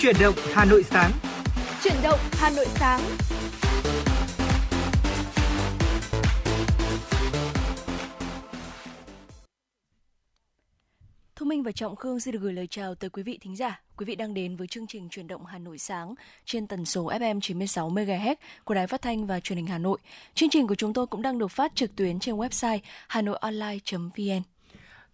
Chuyển động Hà Nội sáng. Chuyển động Hà Nội sáng. Thu Minh và Trọng Khương xin được gửi lời chào tới quý vị thính giả. Quý vị đang đến với chương trình Chuyển động Hà Nội sáng trên tần số FM 96 MHz của Đài Phát thanh và Truyền hình Hà Nội. Chương trình của chúng tôi cũng đang được phát trực tuyến trên website hanoionline.vn.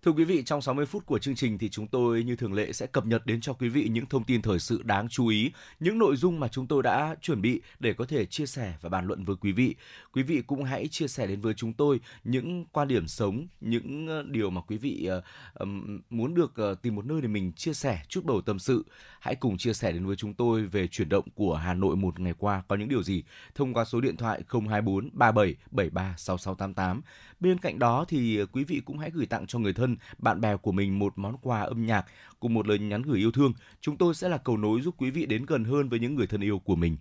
Thưa quý vị, trong 60 phút của chương trình thì chúng tôi như thường lệ sẽ cập nhật đến cho quý vị những thông tin thời sự đáng chú ý, những nội dung mà chúng tôi đã chuẩn bị để có thể chia sẻ và bàn luận với quý vị. Quý vị cũng hãy chia sẻ đến với chúng tôi những quan điểm sống, những ờ, điều mà quý vị ờ, muốn được ờ, tìm một nơi để mình chia sẻ chút bầu tâm sự. Hãy cùng chia sẻ đến với chúng tôi về chuyển động của Hà Nội một ngày qua có những điều gì thông qua số điện thoại 024 37 73 6688. Bên cạnh đó thì quý vị cũng hãy gửi tặng cho người thân, bạn bè của mình một món quà âm nhạc cùng một lời nhắn gửi yêu thương. Chúng tôi sẽ là cầu nối giúp quý vị đến gần hơn với những người thân yêu của mình.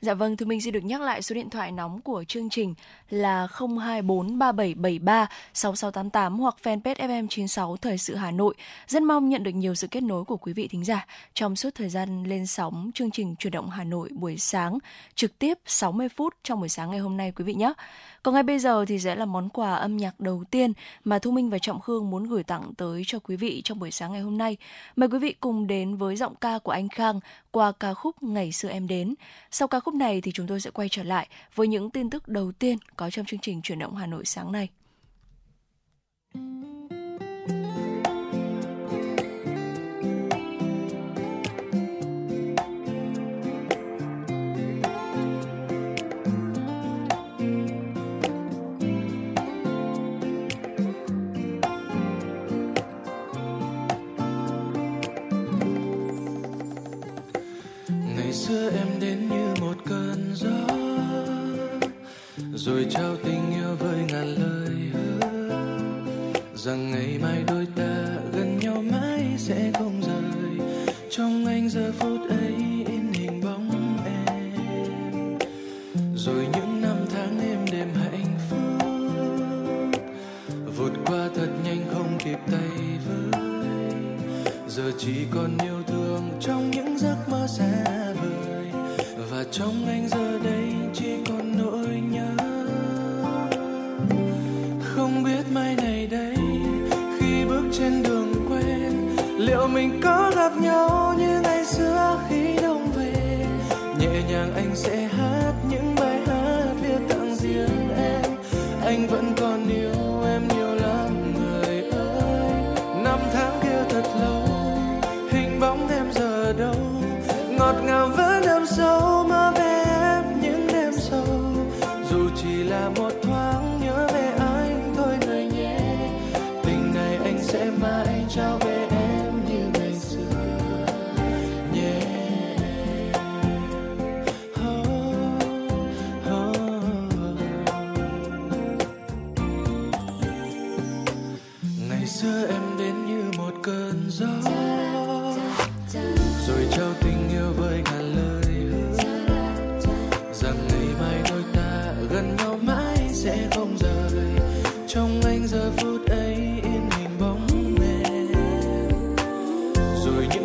Dạ vâng, thưa mình xin được nhắc lại số điện thoại nóng của chương trình là 02437736688 hoặc fanpage FM96 Thời sự Hà Nội. Rất mong nhận được nhiều sự kết nối của quý vị thính giả trong suốt thời gian lên sóng chương trình Chuyển động Hà Nội buổi sáng trực tiếp 60 phút trong buổi sáng ngày hôm nay quý vị nhé. Còn ngay bây giờ thì sẽ là món quà âm nhạc đầu tiên mà Thu Minh và Trọng Khương muốn gửi tặng tới cho quý vị trong buổi sáng ngày hôm nay. Mời quý vị cùng đến với giọng ca của anh Khang qua ca khúc Ngày xưa em đến. Sau ca khúc này thì chúng tôi sẽ quay trở lại với những tin tức đầu tiên có trong chương trình chuyển động Hà Nội sáng nay. свой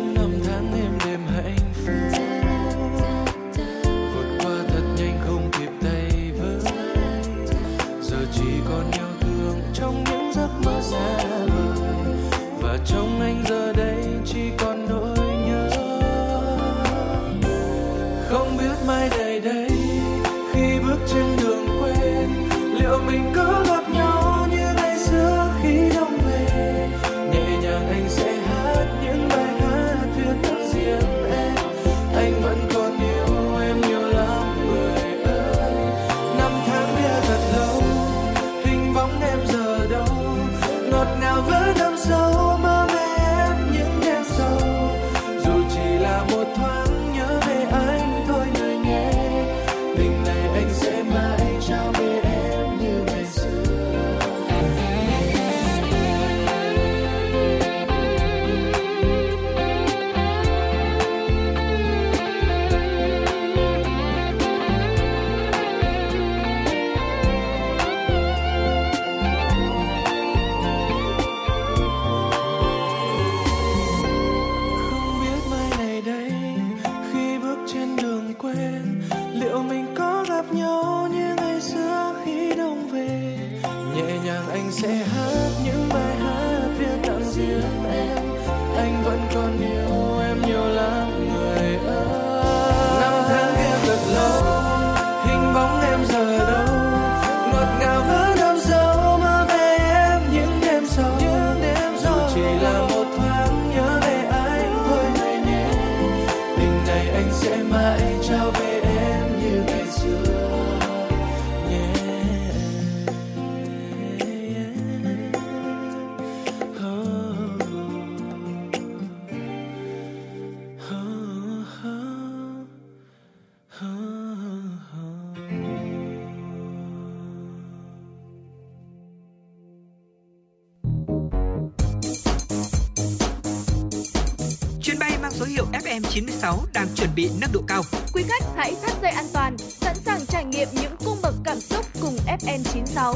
FM96 đang chuẩn bị nâng độ cao. Quý khách hãy thắt dây an toàn, sẵn sàng trải nghiệm những cung bậc cảm xúc cùng FM96.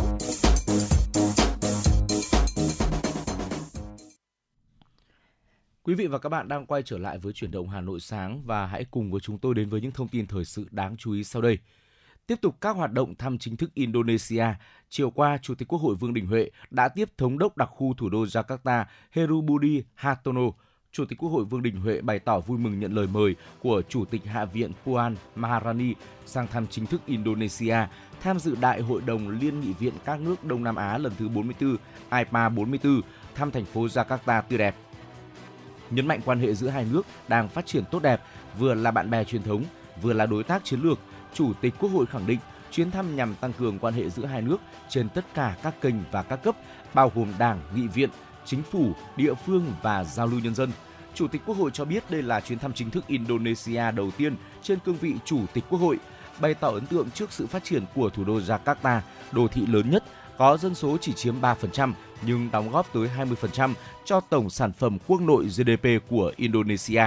Quý vị và các bạn đang quay trở lại với chuyển động Hà Nội sáng và hãy cùng với chúng tôi đến với những thông tin thời sự đáng chú ý sau đây. Tiếp tục các hoạt động thăm chính thức Indonesia, chiều qua, Chủ tịch Quốc hội Vương Đình Huệ đã tiếp thống đốc đặc khu thủ đô Jakarta Heru Budi Hartono. Chủ tịch Quốc hội Vương Đình Huệ bày tỏ vui mừng nhận lời mời của Chủ tịch Hạ viện Puan Maharani sang thăm chính thức Indonesia, tham dự Đại hội đồng Liên nghị viện các nước Đông Nam Á lần thứ 44, IPA 44, thăm thành phố Jakarta tươi đẹp. Nhấn mạnh quan hệ giữa hai nước đang phát triển tốt đẹp, vừa là bạn bè truyền thống, vừa là đối tác chiến lược, Chủ tịch Quốc hội khẳng định chuyến thăm nhằm tăng cường quan hệ giữa hai nước trên tất cả các kênh và các cấp, bao gồm Đảng, Nghị viện, Chính phủ, địa phương và giao lưu nhân dân. Chủ tịch Quốc hội cho biết đây là chuyến thăm chính thức Indonesia đầu tiên trên cương vị Chủ tịch Quốc hội, bày tỏ ấn tượng trước sự phát triển của thủ đô Jakarta, đô thị lớn nhất, có dân số chỉ chiếm 3% nhưng đóng góp tới 20% cho tổng sản phẩm quốc nội GDP của Indonesia.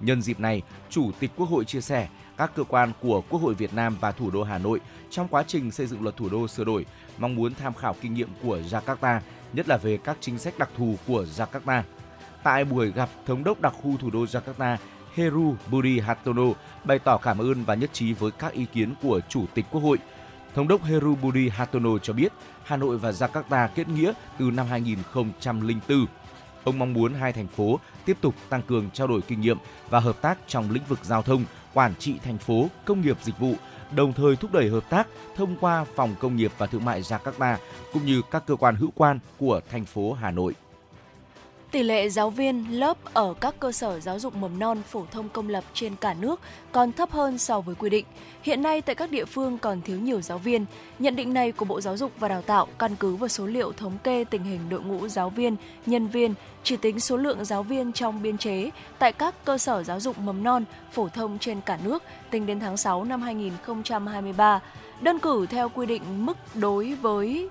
Nhân dịp này, Chủ tịch Quốc hội chia sẻ các cơ quan của Quốc hội Việt Nam và thủ đô Hà Nội trong quá trình xây dựng luật thủ đô sửa đổi, mong muốn tham khảo kinh nghiệm của Jakarta, nhất là về các chính sách đặc thù của Jakarta. Tại buổi gặp Thống đốc đặc khu thủ đô Jakarta, Heru Budi Hartono bày tỏ cảm ơn và nhất trí với các ý kiến của Chủ tịch Quốc hội. Thống đốc Heru Budi Hartono cho biết Hà Nội và Jakarta kết nghĩa từ năm 2004. Ông mong muốn hai thành phố tiếp tục tăng cường trao đổi kinh nghiệm và hợp tác trong lĩnh vực giao thông, quản trị thành phố, công nghiệp dịch vụ, đồng thời thúc đẩy hợp tác thông qua Phòng Công nghiệp và Thương mại Jakarta, cũng như các cơ quan hữu quan của thành phố Hà Nội. Tỷ lệ giáo viên lớp ở các cơ sở giáo dục mầm non phổ thông công lập trên cả nước còn thấp hơn so với quy định. Hiện nay tại các địa phương còn thiếu nhiều giáo viên. Nhận định này của Bộ Giáo dục và Đào tạo căn cứ vào số liệu thống kê tình hình đội ngũ giáo viên, nhân viên, chỉ tính số lượng giáo viên trong biên chế tại các cơ sở giáo dục mầm non phổ thông trên cả nước tính đến tháng 6 năm 2023. Đơn cử theo quy định mức đối với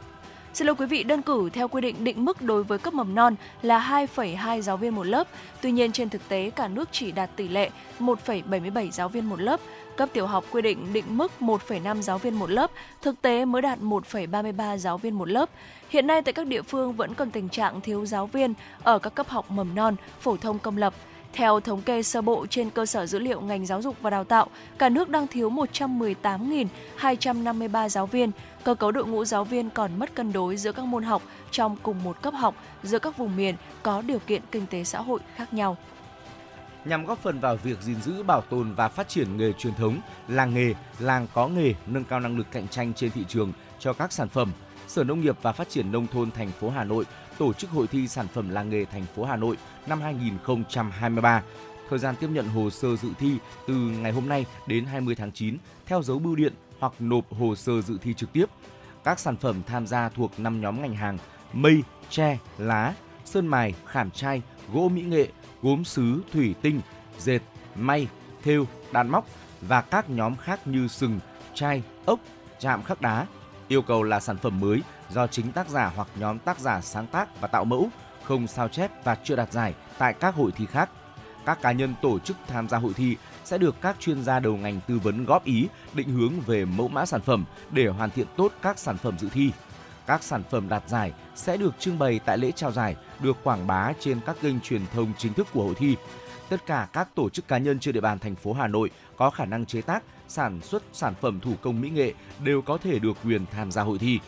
Xin lỗi quý vị, đơn cử theo quy định định mức đối với cấp mầm non là 2,2 giáo viên một lớp. Tuy nhiên trên thực tế cả nước chỉ đạt tỷ lệ 1,77 giáo viên một lớp. Cấp tiểu học quy định định mức 1,5 giáo viên một lớp, thực tế mới đạt 1,33 giáo viên một lớp. Hiện nay tại các địa phương vẫn còn tình trạng thiếu giáo viên ở các cấp học mầm non, phổ thông công lập. Theo thống kê sơ bộ trên cơ sở dữ liệu ngành giáo dục và đào tạo, cả nước đang thiếu 118.253 giáo viên. Cơ cấu đội ngũ giáo viên còn mất cân đối giữa các môn học trong cùng một cấp học giữa các vùng miền có điều kiện kinh tế xã hội khác nhau nhằm góp phần vào việc gìn giữ, bảo tồn và phát triển nghề truyền thống, làng nghề, làng có nghề, nâng cao năng lực cạnh tranh trên thị trường cho các sản phẩm. Sở Nông nghiệp và Phát triển nông thôn thành phố Hà Nội tổ chức hội thi sản phẩm làng nghề thành phố Hà Nội năm 2023. Thời gian tiếp nhận hồ sơ dự thi từ ngày hôm nay đến 20 tháng 9 theo dấu bưu điện hoặc nộp hồ sơ dự thi trực tiếp. Các sản phẩm tham gia thuộc 5 nhóm ngành hàng: mây, tre, lá, sơn mài, khảm trai, gỗ mỹ nghệ, gốm sứ, thủy tinh, dệt, may, thêu, đan móc và các nhóm khác như sừng, chai, ốc, chạm khắc đá. Yêu cầu là sản phẩm mới do chính tác giả hoặc nhóm tác giả sáng tác và tạo mẫu, không sao chép và chưa đạt giải tại các hội thi khác. Các cá nhân tổ chức tham gia hội thi sẽ được các chuyên gia đầu ngành tư vấn góp ý, định hướng về mẫu mã sản phẩm để hoàn thiện tốt các sản phẩm dự thi. Các sản phẩm đạt giải sẽ được trưng bày tại lễ trao giải, được quảng bá trên các kênh truyền thông chính thức của hội thi. Tất cả các tổ chức cá nhân trên địa bàn thành phố Hà Nội có khả năng chế tác, sản xuất sản phẩm thủ công mỹ nghệ đều có thể được quyền tham gia hội thi.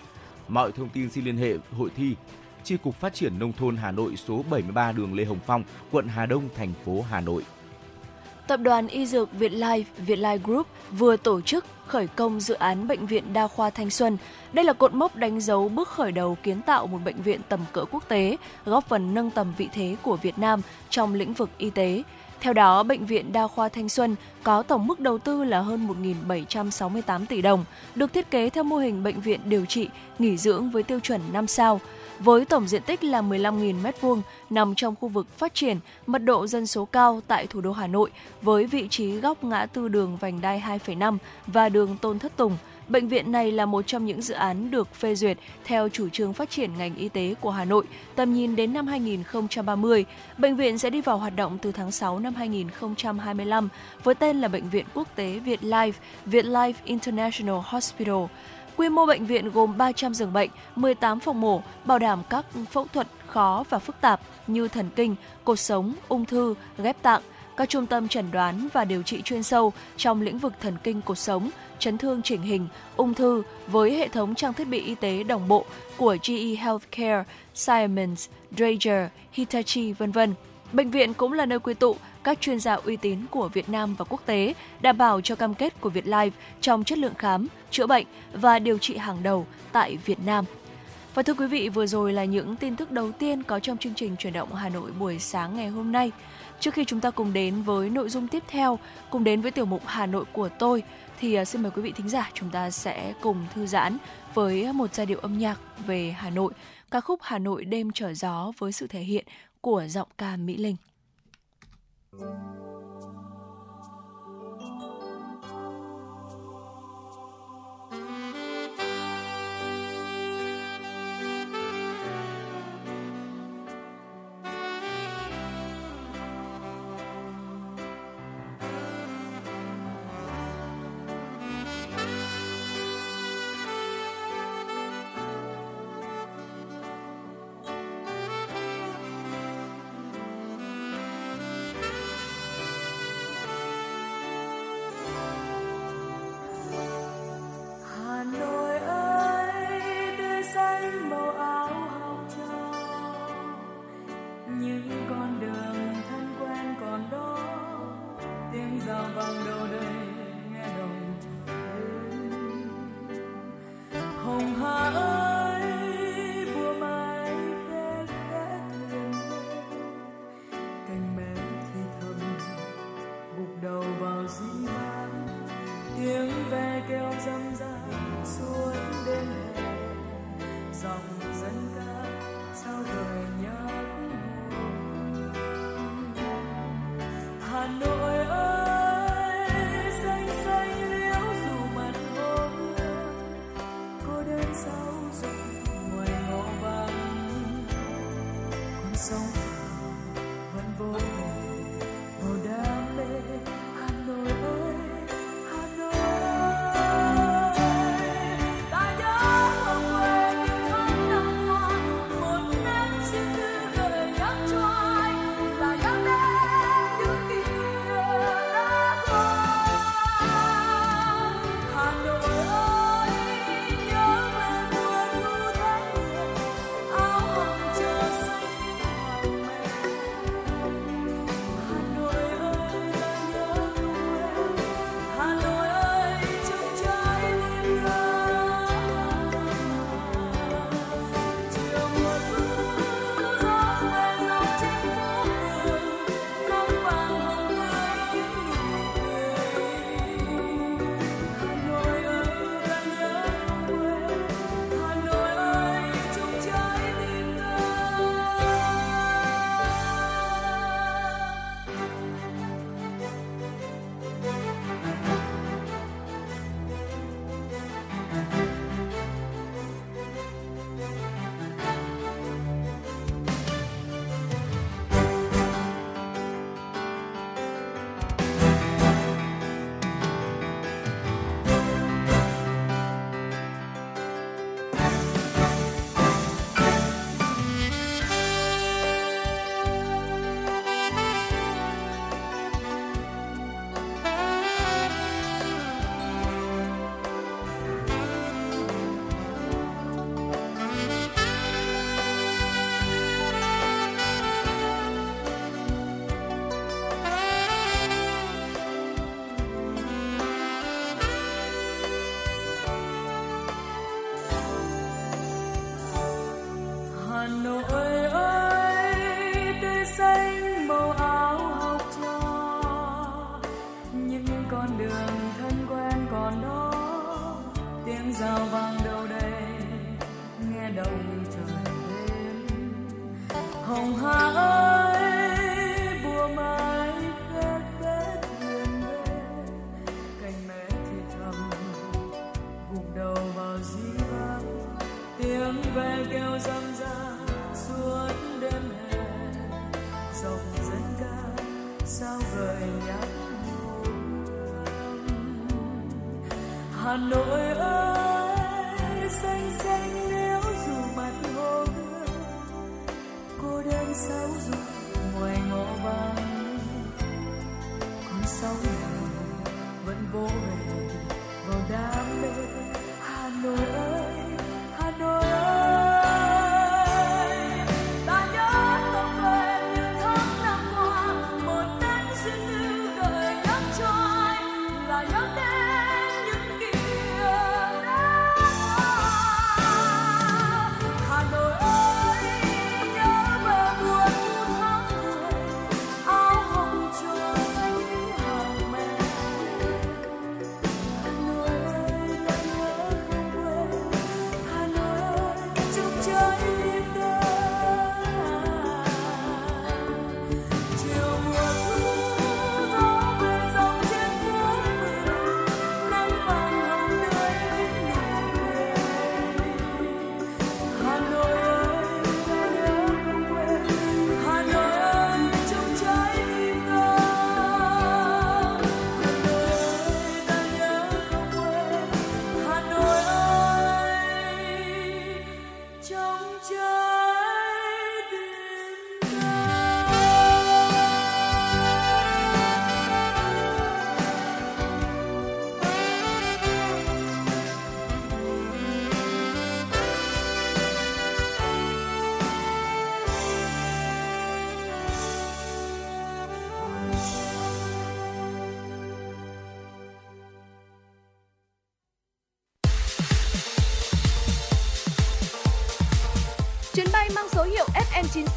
Mọi thông tin xin liên hệ hội thi Chi cục Phát triển nông thôn Hà Nội số 73 đường Lê Hồng Phong, quận Hà Đông, thành phố Hà Nội. Tập đoàn Y Dược Việt Life, Việt Life Group vừa tổ chức khởi công dự án Bệnh viện Đa khoa Thanh Xuân. Đây là cột mốc đánh dấu bước khởi đầu kiến tạo một bệnh viện tầm cỡ quốc tế, góp phần nâng tầm vị thế của Việt Nam trong lĩnh vực y tế. Theo đó, Bệnh viện Đa khoa Thanh Xuân có tổng mức đầu tư là hơn 1.768 tỷ đồng, được thiết kế theo mô hình bệnh viện điều trị, nghỉ dưỡng với tiêu chuẩn 5 sao – với tổng diện tích là 15.000 m2, nằm trong khu vực phát triển, mật độ dân số cao tại thủ đô Hà Nội, với vị trí góc ngã tư đường vành đai 2,5 và đường Tôn Thất Tùng, Bệnh viện này là một trong những dự án được phê duyệt theo chủ trương phát triển ngành y tế của Hà Nội, tầm nhìn đến năm 2030. Bệnh viện sẽ đi vào hoạt động từ tháng 6 năm 2025 với tên là Bệnh viện Quốc tế Việt Life, Việt Life International Hospital. Quy mô bệnh viện gồm 300 giường bệnh, 18 phòng mổ, bảo đảm các phẫu thuật khó và phức tạp như thần kinh, cột sống, ung thư, ghép tạng, các trung tâm chẩn đoán và điều trị chuyên sâu trong lĩnh vực thần kinh cột sống, chấn thương chỉnh hình, ung thư với hệ thống trang thiết bị y tế đồng bộ của GE Healthcare, Siemens, Draeger, Hitachi, v.v. Bệnh viện cũng là nơi quy tụ các chuyên gia uy tín của Việt Nam và quốc tế, đảm bảo cho cam kết của Việt Life trong chất lượng khám, chữa bệnh và điều trị hàng đầu tại Việt Nam. Và thưa quý vị, vừa rồi là những tin tức đầu tiên có trong chương trình chuyển động Hà Nội buổi sáng ngày hôm nay. Trước khi chúng ta cùng đến với nội dung tiếp theo, cùng đến với tiểu mục Hà Nội của tôi, thì à, xin mời quý vị thính giả chúng ta sẽ cùng thư giãn với một giai điệu âm nhạc về Hà Nội, ca khúc Hà Nội đêm trở gió với sự thể hiện của giọng ca Mỹ Linh. Thank you. Hà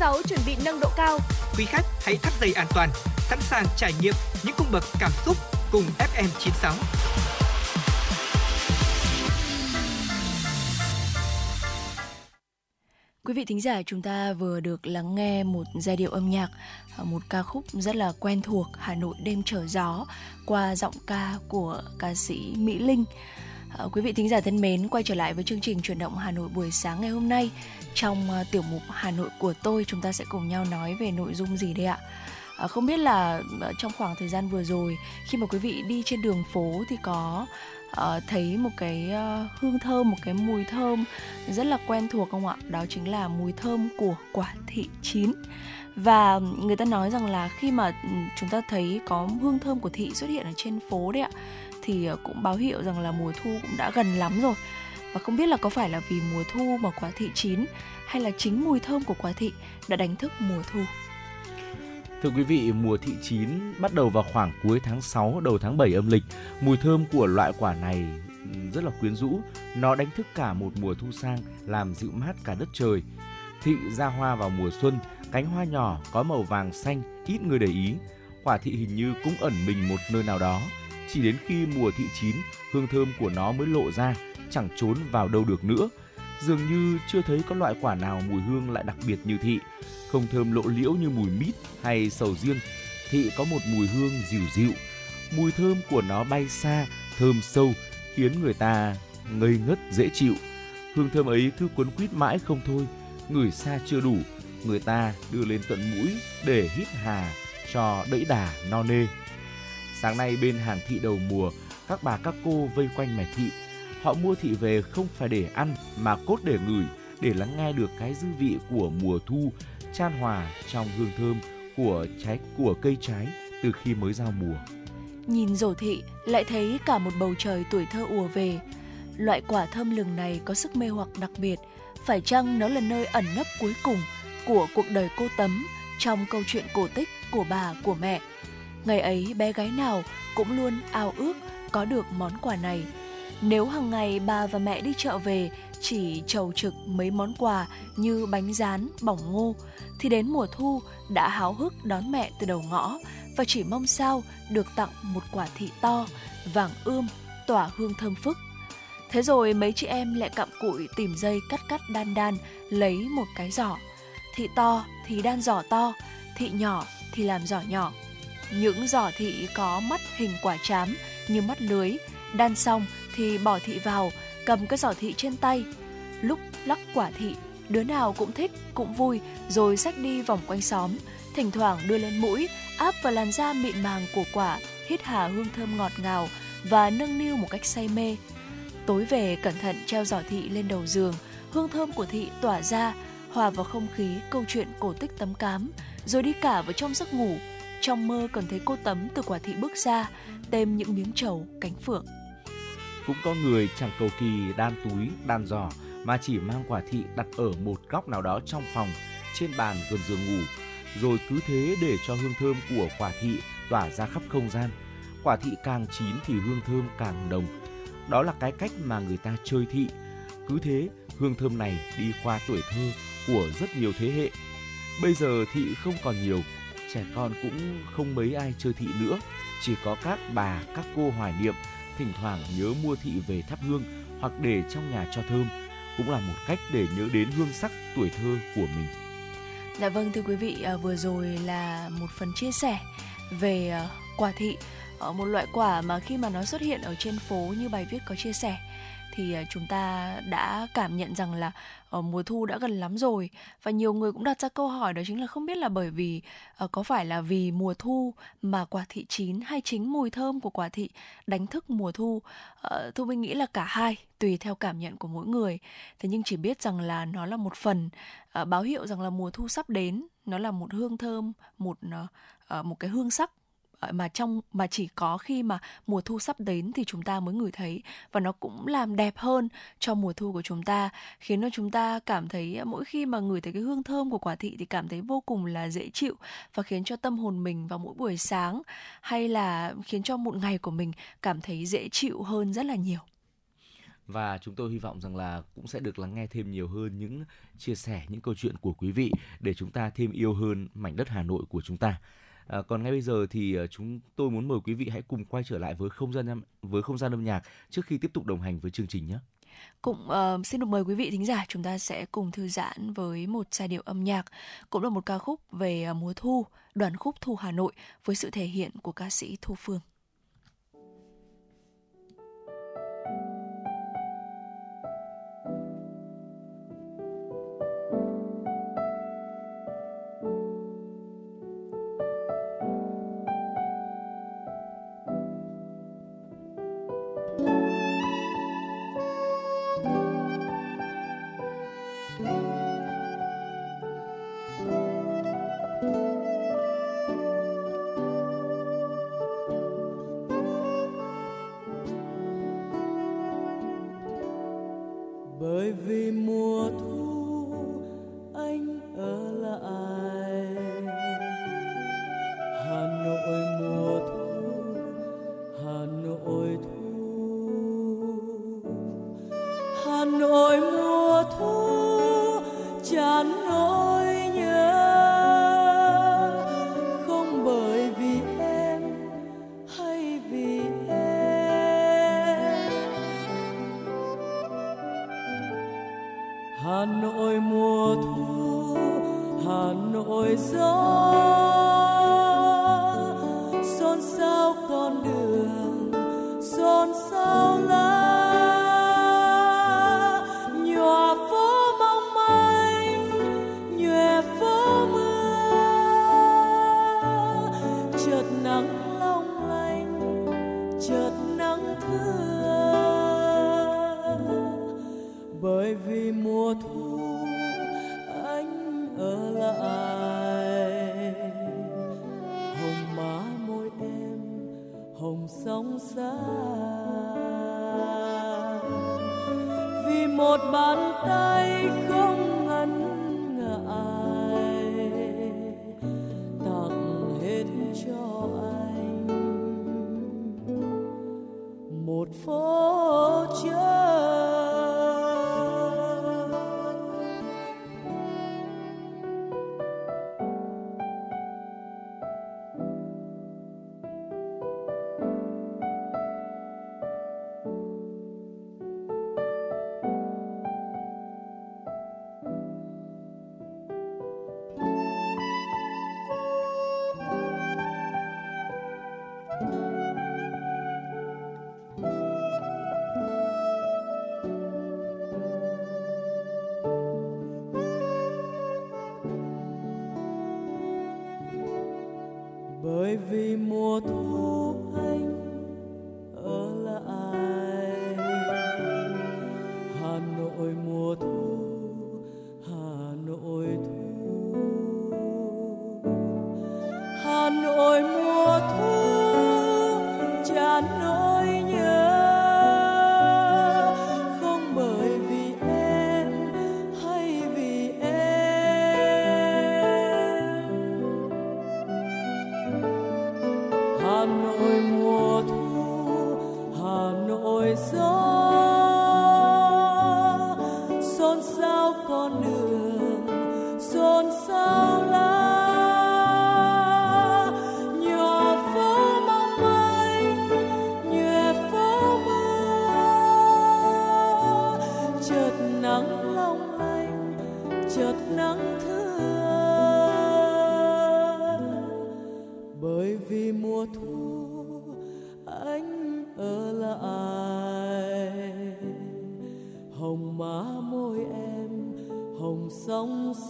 FM96 chuẩn bị nâng độ cao. Quý khách hãy thắt dây an toàn, sẵn sàng trải nghiệm những cung bậc cảm xúc cùng FM96. Quý vị thính giả, chúng ta vừa được lắng nghe một giai điệu âm nhạc, một ca khúc rất là quen thuộc Hà Nội đêm trở gió qua giọng ca của ca sĩ Mỹ Linh. Ờ, quý vị thính giả thân mến, quay trở lại với chương trình chuyển động Hà Nội buổi sáng ngày hôm nay. Trong ờ, tiểu mục Hà Nội của tôi, chúng ta sẽ cùng nhau nói về nội dung gì đây ạ? Ờ, không biết là trong khoảng thời gian vừa rồi, khi mà quý vị đi trên đường phố thì có thấy một cái hương thơm, một cái mùi thơm rất là quen thuộc không ạ? Đó chính là mùi thơm của quả thị chín. Và người ta nói rằng là khi mà ừ, chúng ta thấy có hương thơm của thị xuất hiện ở trên phố đấy ạ, thì ờ, cũng báo hiệu rằng là mùa thu cũng đã gần lắm rồi. Và không biết là có phải là vì mùa thu mà quả thị chín hay là chính mùi thơm của quả thị đã đánh thức mùa thu. Thưa quý vị, mùa thị chín bắt đầu vào khoảng cuối tháng 6, đầu tháng 7 âm lịch. Mùi thơm của loại quả này rất là quyến rũ. Nó đánh thức cả một mùa thu sang, làm dịu mát cả đất trời. Thị ra hoa vào mùa xuân, cánh hoa nhỏ có màu vàng xanh, ít người để ý. Quả thị hình như cũng ẩn mình một nơi nào đó. Chỉ đến khi mùa thị chín, hương thơm của nó mới lộ ra, chẳng trốn vào đâu được nữa. Dường như chưa thấy có loại quả nào mùi hương lại đặc biệt như thị không thơm lộ liễu như mùi mít hay sầu riêng. Thị có một mùi hương dịu dịu, mùi thơm của nó bay xa, thơm sâu, khiến người ta ngây ngất dễ chịu. Hương thơm ấy cứ cuốn quýt mãi không thôi, người xa chưa đủ, người ta đưa lên tận mũi để hít hà cho đẫy đà no nê. Sáng nay bên hàng thị đầu mùa, các bà các cô vây quanh mẻ thị. Họ mua thị về không phải để ăn mà cốt để ngửi, để lắng nghe được cái dư vị của mùa thu chan hòa trong hương thơm của trái của cây trái từ khi mới giao mùa. Nhìn rổ thị lại thấy cả một bầu trời tuổi thơ ùa về. Loại quả thơm lừng này có sức mê hoặc đặc biệt. Phải chăng nó là nơi ẩn nấp cuối cùng của cuộc đời cô Tấm trong câu chuyện cổ tích của bà của mẹ? Ngày ấy bé gái nào cũng luôn ao ước có được món quà này. Nếu hàng ngày bà và mẹ đi chợ về chỉ trầu trực mấy món quà như bánh rán, bỏng ngô, thì đến mùa thu đã háo hức đón mẹ từ đầu ngõ và chỉ mong sao được tặng một quả thị to, vàng ươm, tỏa hương thơm phức. Thế rồi mấy chị em lại cặm cụi tìm dây cắt cắt đan đan lấy một cái giỏ. Thị to thì đan giỏ to, thị nhỏ thì làm giỏ nhỏ. Những giỏ thị có mắt hình quả chám như mắt lưới, đan xong thì bỏ thị vào, cầm cái giỏ thị trên tay. Lúc lắc quả thị, đứa nào cũng thích, cũng vui, rồi xách đi vòng quanh xóm, thỉnh thoảng đưa lên mũi, áp vào làn da mịn màng của quả, hít hà hương thơm ngọt ngào và nâng niu một cách say mê. Tối về cẩn thận treo giỏ thị lên đầu giường, hương thơm của thị tỏa ra, hòa vào không khí câu chuyện cổ tích tấm cám, rồi đi cả vào trong giấc ngủ. Trong mơ còn thấy cô tấm từ quả thị bước ra, tem những miếng trầu, cánh phượng. Cũng có người chẳng cầu kỳ đan túi, đan giỏ mà chỉ mang quả thị đặt ở một góc nào đó trong phòng, trên bàn gần giường ngủ, rồi cứ thế để cho hương thơm của quả thị tỏa ra khắp không gian. Quả thị càng chín thì hương thơm càng nồng. Đó là cái cách mà người ta chơi thị. Cứ thế, hương thơm này đi qua tuổi thơ của rất nhiều thế hệ. Bây giờ thị không còn nhiều, trẻ con cũng không mấy ai chơi thị nữa, chỉ có các bà, các cô hoài niệm, thỉnh thoảng nhớ mua thị về thắp hương hoặc để trong nhà cho thơm, cũng là một cách để nhớ đến hương sắc tuổi thơ của mình. Dạ vâng thưa quý vị, à, vừa rồi là một phần chia sẻ về à, quả thị, ờ, một loại quả mà khi mà nó xuất hiện ở trên phố như bài viết có chia sẻ thì à, chúng ta đã cảm nhận rằng là ở mùa thu đã gần lắm rồi. Và nhiều người cũng đặt ra câu hỏi đó chính là không biết là bởi vì uh, có phải là vì mùa thu mà quả thị chín hay chính mùi thơm của quả thị đánh thức mùa thu? Uh, thu minh nghĩ là cả hai tùy theo cảm nhận của mỗi người. Thế nhưng chỉ biết rằng là nó là một phần uh, báo hiệu rằng là mùa thu sắp đến. Nó là một hương thơm một uh, một cái hương sắc. Ờ, mà trong, mà chỉ có khi mà mùa thu sắp đến thì chúng ta mới ngửi thấy và nó cũng làm đẹp hơn cho mùa thu của chúng ta, khiến cho chúng ta cảm thấy à, mỗi khi mà ngửi thấy cái hương thơm của quả thị thì cảm thấy vô cùng là dễ chịu và khiến cho tâm hồn mình vào mỗi buổi sáng hay là khiến cho một ngày của mình cảm thấy dễ chịu hơn rất là nhiều và chúng tôi hy vọng rằng là cũng sẽ được lắng nghe thêm nhiều hơn những chia sẻ, những câu chuyện của quý vị để chúng ta thêm yêu hơn mảnh đất Hà Nội của chúng ta. À, còn ngay bây giờ thì ờ, chúng tôi muốn mời quý vị hãy cùng quay trở lại với không gian với không gian âm nhạc trước khi tiếp tục đồng hành với chương trình nhé. Cũng uh, xin được mời quý vị thính giả chúng ta sẽ cùng thư giãn với một giai điệu âm nhạc cũng là một ca khúc về mùa thu, đoàn khúc Thu Hà Nội với sự thể hiện của ca sĩ Thu Phương.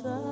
Sóng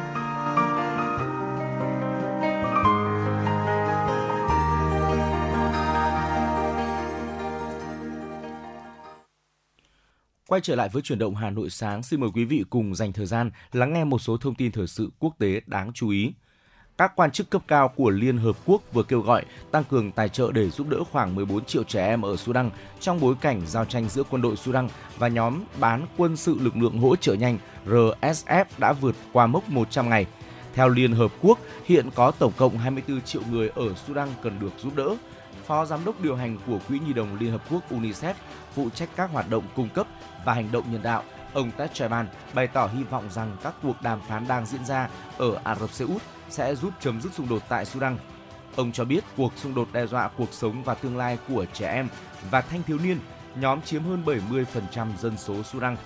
Quay trở lại với chuyển động Hà Nội sáng, xin mời quý vị cùng dành thời gian lắng nghe một số thông tin thời sự quốc tế đáng chú ý. Các quan chức cấp cao của Liên Hợp Quốc vừa kêu gọi tăng cường tài trợ để giúp đỡ khoảng 14 triệu trẻ em ở Sudan trong bối cảnh giao tranh giữa quân đội Sudan và nhóm bán quân sự lực lượng hỗ trợ nhanh RSF đã vượt qua mốc 100 ngày. Theo Liên Hợp Quốc, hiện có tổng cộng 24 triệu người ở Sudan cần được giúp đỡ. Phó Giám đốc điều hành của Quỹ Nhi đồng Liên Hợp Quốc UNICEF phụ trách các hoạt động cung cấp và hành động nhân đạo, ông Ted bày tỏ hy vọng rằng các cuộc đàm phán đang diễn ra ở Ả Rập Xê Út sẽ giúp chấm dứt xung đột tại Sudan. Ông cho biết cuộc xung đột đe dọa cuộc sống và tương lai của trẻ em và thanh thiếu niên, nhóm chiếm hơn 70% dân số Sudan.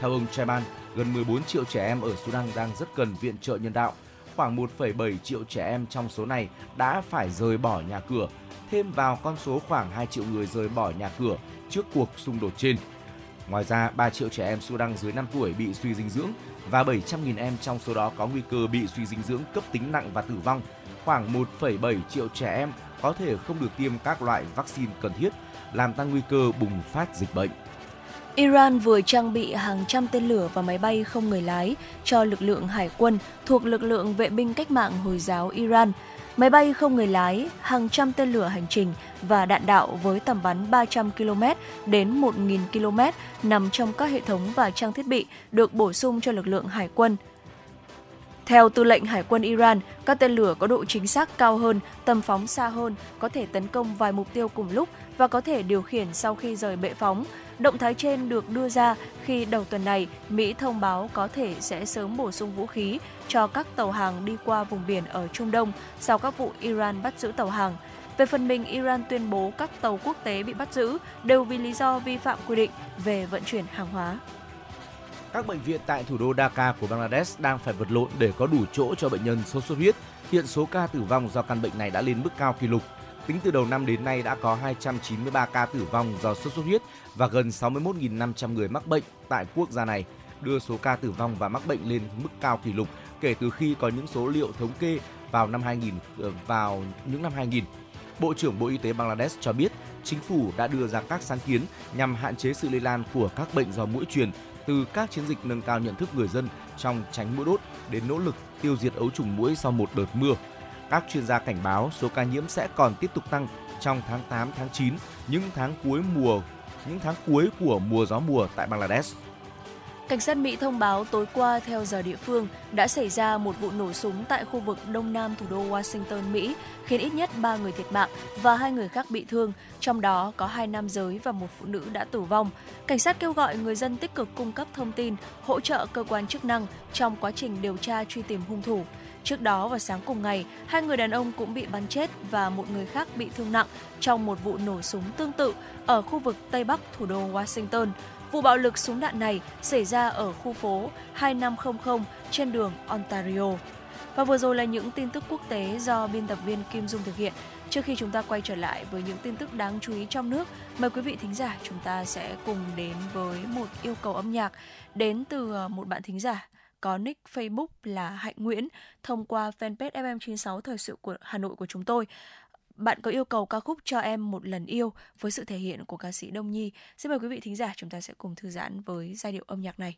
Theo ông Chaiman, gần 14 triệu trẻ em ở Sudan đang rất cần viện trợ nhân đạo. Khoảng 1,7 triệu trẻ em trong số này đã phải rời bỏ nhà cửa, thêm vào con số khoảng 2 triệu người rời bỏ nhà cửa trước cuộc xung đột trên. Ngoài ra, 3 triệu trẻ em Sudan dưới 5 tuổi bị suy dinh dưỡng và 700.000 em trong số đó có nguy cơ bị suy dinh dưỡng cấp tính nặng và tử vong. Khoảng 1,7 triệu trẻ em có thể không được tiêm các loại vaccine cần thiết, làm tăng nguy cơ bùng phát dịch bệnh. Iran vừa trang bị hàng trăm tên lửa và máy bay không người lái cho lực lượng hải quân thuộc lực lượng vệ binh cách mạng Hồi giáo Iran. Máy bay không người lái, hàng trăm tên lửa hành trình và đạn đạo với tầm bắn 300 km đến 1.000 km nằm trong các hệ thống và trang thiết bị được bổ sung cho lực lượng hải quân. Theo tư lệnh Hải quân Iran, các tên lửa có độ chính xác cao hơn, tầm phóng xa hơn, có thể tấn công vài mục tiêu cùng lúc và có thể điều khiển sau khi rời bệ phóng. Động thái trên được đưa ra khi đầu tuần này, Mỹ thông báo có thể sẽ sớm bổ sung vũ khí cho các tàu hàng đi qua vùng biển ở Trung Đông sau các vụ Iran bắt giữ tàu hàng. Về phần mình, Iran tuyên bố các tàu quốc tế bị bắt giữ đều vì lý do vi phạm quy định về vận chuyển hàng hóa. Các bệnh viện tại thủ đô Dhaka của Bangladesh đang phải vật lộn để có đủ chỗ cho bệnh nhân sốt xuất huyết. Hiện số ca tử vong do căn bệnh này đã lên mức cao kỷ lục. Tính từ đầu năm đến nay đã có 293 ca tử vong do sốt xuất huyết và gần 61.500 người mắc bệnh tại quốc gia này, đưa số ca tử vong và mắc bệnh lên mức cao kỷ lục kể từ khi có những số liệu thống kê vào năm 2000 ờ, vào những năm 2000. Bộ trưởng Bộ Y tế Bangladesh cho biết chính phủ đã đưa ra các sáng kiến nhằm hạn chế sự lây lan của các bệnh do mũi truyền từ các chiến dịch nâng cao nhận thức người dân trong tránh mũi đốt đến nỗ lực tiêu diệt ấu trùng mũi sau một đợt mưa. Các chuyên gia cảnh báo số ca nhiễm sẽ còn tiếp tục tăng trong tháng 8, tháng 9, những tháng cuối mùa những tháng cuối của mùa gió mùa tại Bangladesh. Cảnh sát Mỹ thông báo tối qua theo giờ địa phương đã xảy ra một vụ nổ súng tại khu vực đông nam thủ đô Washington, Mỹ, khiến ít nhất 3 người thiệt mạng và hai người khác bị thương, trong đó có hai nam giới và một phụ nữ đã tử vong. Cảnh sát kêu gọi người dân tích cực cung cấp thông tin, hỗ trợ cơ quan chức năng trong quá trình điều tra truy tìm hung thủ. Trước đó vào sáng cùng ngày, hai người đàn ông cũng bị bắn chết và một người khác bị thương nặng trong một vụ nổ súng tương tự ở khu vực Tây Bắc thủ đô Washington. Vụ bạo lực súng đạn này xảy ra ở khu phố 2500 trên đường Ontario. Và vừa rồi là những tin tức quốc tế do biên tập viên Kim Dung thực hiện. Trước khi chúng ta quay trở lại với những tin tức đáng chú ý trong nước, mời quý vị thính giả chúng ta sẽ cùng đến với một yêu cầu âm nhạc đến từ ờ, một bạn thính giả có nick Facebook là Hạnh Nguyễn thông qua fanpage FM96 Thời sự của Hà Nội của chúng tôi. Bạn có yêu cầu ca khúc cho em một lần yêu với sự thể hiện của ca sĩ Đông Nhi. Xin mời quý vị thính giả chúng ta sẽ cùng thư giãn với giai điệu âm nhạc này.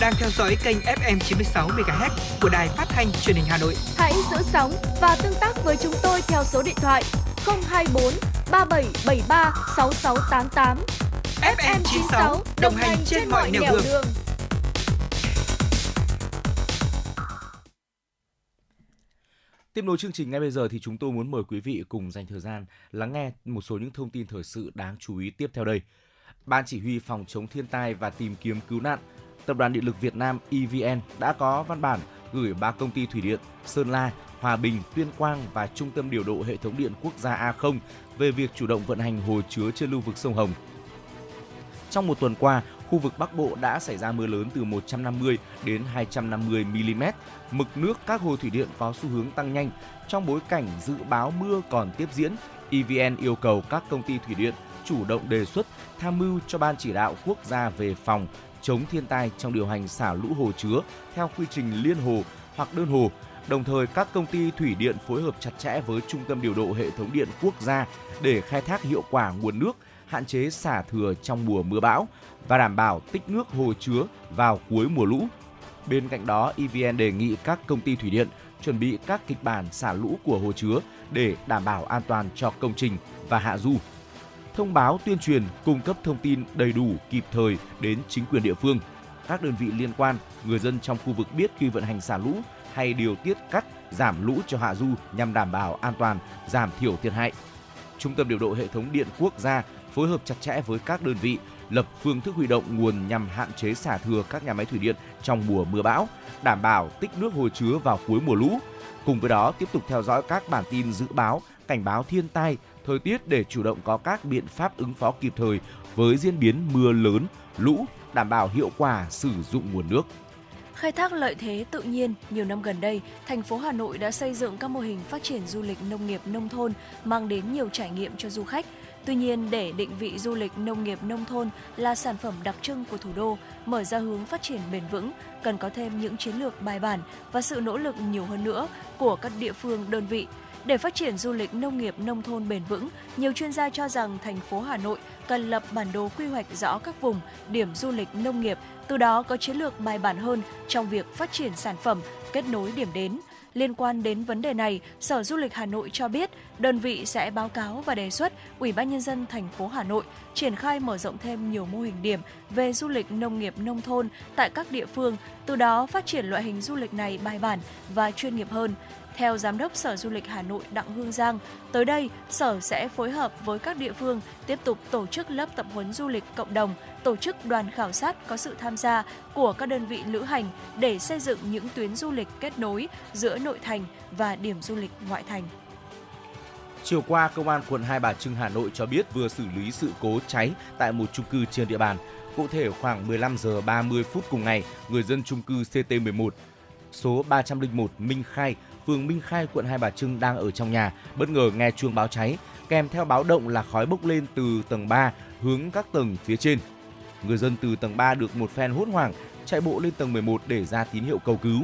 Đang theo dõi kênh FM 96 MHz của đài phát thanh truyền hình Hà Nội. Hãy giữ sóng và tương tác với chúng tôi theo số điện thoại 024 3773 6688. FM 96 đồng hành trên mọi nẻo đường. đường. Tiếp nối chương trình ngay bây giờ thì chúng tôi muốn mời quý vị cùng dành thời gian lắng nghe một số những thông tin thời sự đáng chú ý tiếp theo đây. Ban chỉ huy phòng chống thiên tai và tìm kiếm cứu nạn, Tập đoàn Điện lực Việt Nam EVN đã có văn bản gửi ba công ty thủy điện Sơn La, Hòa Bình, Tuyên Quang và Trung tâm điều độ hệ thống điện quốc gia A0 về việc chủ động vận hành hồ chứa trên lưu vực sông Hồng. Trong một tuần qua, khu vực Bắc Bộ đã xảy ra mưa lớn từ 150 đến 250 mm. Mực nước các hồ thủy điện có xu hướng tăng nhanh. Trong bối cảnh dự báo mưa còn tiếp diễn, EVN yêu cầu các công ty thủy điện chủ động đề xuất tham mưu cho Ban chỉ đạo quốc gia về phòng chống thiên tai trong điều hành xả lũ hồ chứa theo quy trình liên hồ hoặc đơn hồ. Đồng thời, các công ty thủy điện phối hợp chặt chẽ với Trung tâm điều độ hệ thống điện quốc gia để khai thác hiệu quả nguồn nước, hạn chế xả thừa trong mùa mưa bão và đảm bảo tích nước hồ chứa vào cuối mùa lũ. Bên cạnh đó, EVN đề nghị các công ty thủy điện chuẩn bị các kịch bản xả lũ của hồ chứa để đảm bảo an toàn cho công trình và hạ du thông báo tuyên truyền, cung cấp thông tin đầy đủ, kịp thời đến chính quyền địa phương, các đơn vị liên quan, người dân trong khu vực biết khi vận hành xả lũ hay điều tiết cắt, giảm lũ cho hạ du nhằm đảm bảo an toàn, giảm thiểu thiệt hại. Trung tâm điều độ hệ thống điện quốc gia phối hợp chặt chẽ với các đơn vị lập phương thức huy động nguồn nhằm hạn chế xả thừa các nhà máy thủy điện trong mùa mưa bão, đảm bảo tích nước hồ chứa vào cuối mùa lũ. Cùng với đó, tiếp tục theo dõi các bản tin dự báo, cảnh báo thiên tai, thời tiết để chủ động có các biện pháp ứng phó kịp thời với diễn biến mưa lớn, lũ, đảm bảo hiệu quả sử dụng nguồn nước. Khai thác lợi thế tự nhiên, nhiều năm gần đây, thành phố Hà Nội đã xây dựng các mô hình phát triển du lịch nông nghiệp nông thôn mang đến nhiều trải nghiệm cho du khách. Tuy nhiên, để định vị du lịch nông nghiệp nông thôn là sản phẩm đặc trưng của thủ đô, mở ra hướng phát triển bền vững, cần có thêm những chiến lược bài bản và sự nỗ lực nhiều hơn nữa của các địa phương đơn vị để phát triển du lịch nông nghiệp nông thôn bền vững, nhiều chuyên gia cho rằng thành phố Hà Nội cần lập bản đồ quy hoạch rõ các vùng, điểm du lịch nông nghiệp, từ đó có chiến lược bài bản hơn trong việc phát triển sản phẩm, kết nối điểm đến. Liên quan đến vấn đề này, Sở Du lịch Hà Nội cho biết đơn vị sẽ báo cáo và đề xuất Ủy ban nhân dân thành phố Hà Nội triển khai mở rộng thêm nhiều mô hình điểm về du lịch nông nghiệp nông thôn tại các địa phương, từ đó phát triển loại hình du lịch này bài bản và chuyên nghiệp hơn. Theo Giám đốc Sở Du lịch Hà Nội Đặng Hương Giang, tới đây Sở sẽ phối hợp với các địa phương tiếp tục tổ chức lớp tập huấn du lịch cộng đồng, tổ chức đoàn khảo sát có sự tham gia của các đơn vị lữ hành để xây dựng những tuyến du lịch kết nối giữa nội thành và điểm du lịch ngoại thành. Chiều qua, Công an quận Hai Bà Trưng Hà Nội cho biết vừa xử lý sự cố cháy tại một chung cư trên địa bàn. Cụ thể khoảng 15 giờ 30 phút cùng ngày, người dân chung cư CT11 số 301 Minh Khai phường Minh Khai, quận Hai Bà Trưng đang ở trong nhà, bất ngờ nghe chuông báo cháy, kèm theo báo động là khói bốc lên từ tầng 3 hướng các tầng phía trên. Người dân từ tầng 3 được một phen hốt hoảng chạy bộ lên tầng 11 để ra tín hiệu cầu cứu.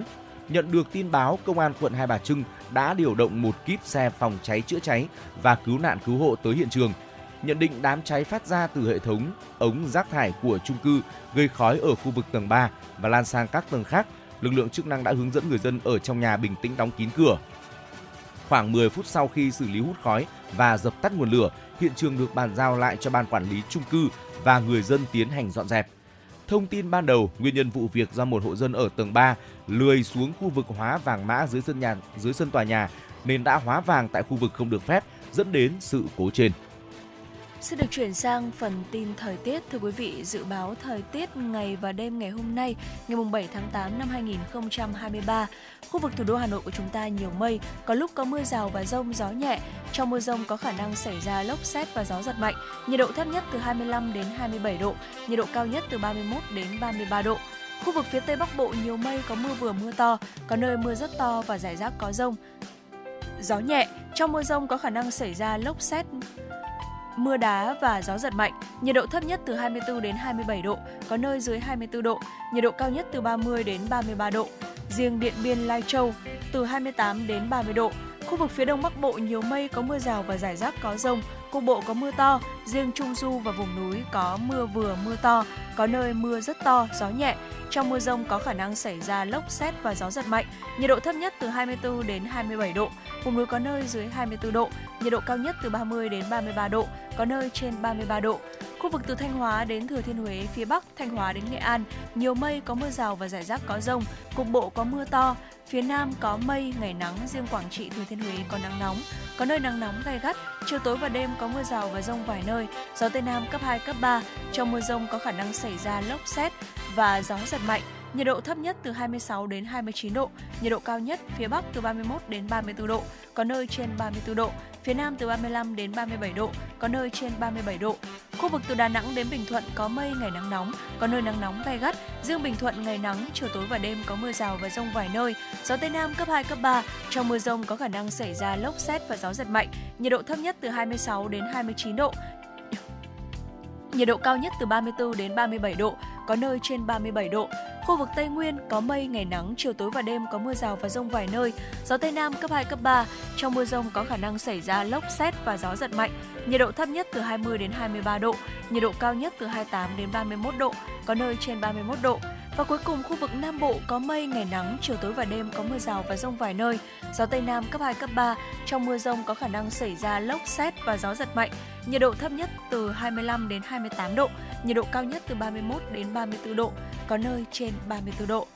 Nhận được tin báo, công an quận Hai Bà Trưng đã điều động một kíp xe phòng cháy chữa cháy và cứu nạn cứu hộ tới hiện trường. Nhận định đám cháy phát ra từ hệ thống ống rác thải của chung cư gây khói ở khu vực tầng 3 và lan sang các tầng khác lực lượng chức năng đã hướng dẫn người dân ở trong nhà bình tĩnh đóng kín cửa. Khoảng 10 phút sau khi xử lý hút khói và dập tắt nguồn lửa, hiện trường được bàn giao lại cho ban quản lý chung cư và người dân tiến hành dọn dẹp. Thông tin ban đầu, nguyên nhân vụ việc do một hộ dân ở tầng 3 lười xuống khu vực hóa vàng mã dưới sân nhà dưới sân tòa nhà nên đã hóa vàng tại khu vực không được phép dẫn đến sự cố trên. Xin được chuyển sang phần tin thời tiết. Thưa quý vị, dự báo thời tiết ngày và đêm ngày hôm nay, ngày 7 tháng 8 năm 2023. Khu vực thủ đô Hà Nội của chúng ta nhiều mây, có lúc có mưa rào và rông, gió nhẹ. Trong mưa rông có khả năng xảy ra lốc xét và gió giật mạnh. Nhiệt độ thấp nhất từ 25 đến 27 độ, nhiệt độ cao nhất từ 31 đến 33 độ. Khu vực phía Tây Bắc Bộ nhiều mây, có mưa vừa mưa to, có nơi mưa rất to và rải rác có rông. Gió nhẹ, trong mưa rông có khả năng xảy ra lốc xét, mưa đá và gió giật mạnh. Nhiệt độ thấp nhất từ 24 đến 27 độ, có nơi dưới 24 độ. Nhiệt độ cao nhất từ 30 đến 33 độ. Riêng Điện Biên Lai Châu từ 28 đến 30 độ. Khu vực phía đông bắc bộ nhiều mây có mưa rào và rải rác có rông, cục bộ có mưa to, riêng Trung Du và vùng núi có mưa vừa mưa to, có nơi mưa rất to, gió nhẹ. Trong mưa rông có khả năng xảy ra lốc xét và gió giật mạnh. Nhiệt độ thấp nhất từ 24 đến 27 độ, vùng núi có nơi dưới 24 độ, nhiệt độ cao nhất từ 30 đến 33 độ, có nơi trên 33 độ. Khu vực từ Thanh Hóa đến Thừa Thiên Huế, phía Bắc, Thanh Hóa đến Nghệ An, nhiều mây có mưa rào và rải rác có rông, cục bộ có mưa to. Phía Nam có mây, ngày nắng, riêng Quảng Trị, Thừa Thiên Huế có nắng nóng, có nơi nắng nóng gai gắt. Chiều tối và đêm có mưa rào và rông vài nơi, gió Tây Nam cấp 2, cấp 3. Trong mưa rông có khả năng xảy ra lốc xét và gió giật mạnh. Nhiệt độ thấp nhất từ 26 đến 29 độ, nhiệt độ cao nhất phía Bắc từ 31 đến 34 độ, có nơi trên 34 độ, phía Nam từ 35 đến 37 độ, có nơi trên 37 độ. Khu vực từ Đà Nẵng đến Bình Thuận có mây, ngày nắng nóng, có nơi nắng nóng gai gắt. Riêng Bình Thuận ngày nắng, chiều tối và đêm có mưa rào và rông vài nơi. Gió Tây Nam cấp 2, cấp 3. Trong mưa rông có khả năng xảy ra lốc xét và gió giật mạnh. Nhiệt độ thấp nhất từ 26 đến 29 độ. Nhiệt độ cao nhất từ 34 đến 37 độ, có nơi trên 37 độ. Khu vực Tây Nguyên có mây, ngày nắng, chiều tối và đêm có mưa rào và rông vài nơi. Gió Tây Nam cấp 2, cấp 3. Trong mưa rông có khả năng xảy ra lốc xét và gió giật mạnh. Nhiệt độ thấp nhất từ 20 đến 23 độ, nhiệt độ cao nhất từ 28 đến 31 độ, có nơi trên 31 độ. Và cuối cùng khu vực Nam Bộ có mây, ngày nắng, chiều tối và đêm có mưa rào và rông vài nơi. Gió Tây Nam cấp 2, cấp 3. Trong mưa rông có khả năng xảy ra lốc xét và gió giật mạnh. Nhiệt độ thấp nhất từ 25 đến 28 độ, nhiệt độ cao nhất từ 31 đến 34 độ, có nơi trên 34 độ.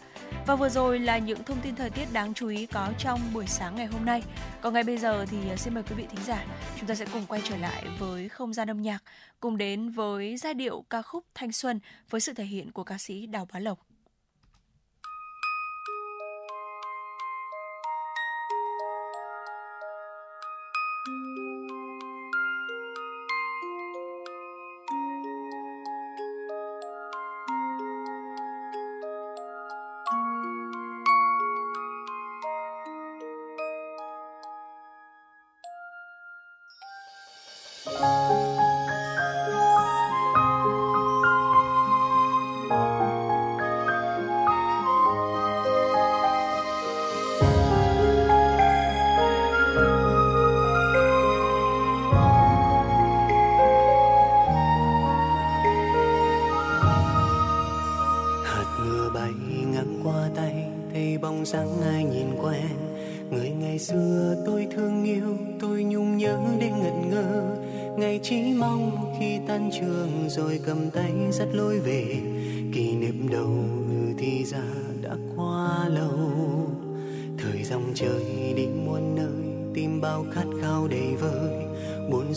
Và vừa rồi là những thông tin thời tiết đáng chú ý có trong buổi sáng ngày hôm nay. Còn ngay bây giờ thì à, xin mời quý vị thính giả, chúng ta sẽ cùng quay trở lại với không gian âm nhạc, cùng đến với giai điệu ca khúc Thanh Xuân với sự thể hiện của ca sĩ Đào Bá Lộc.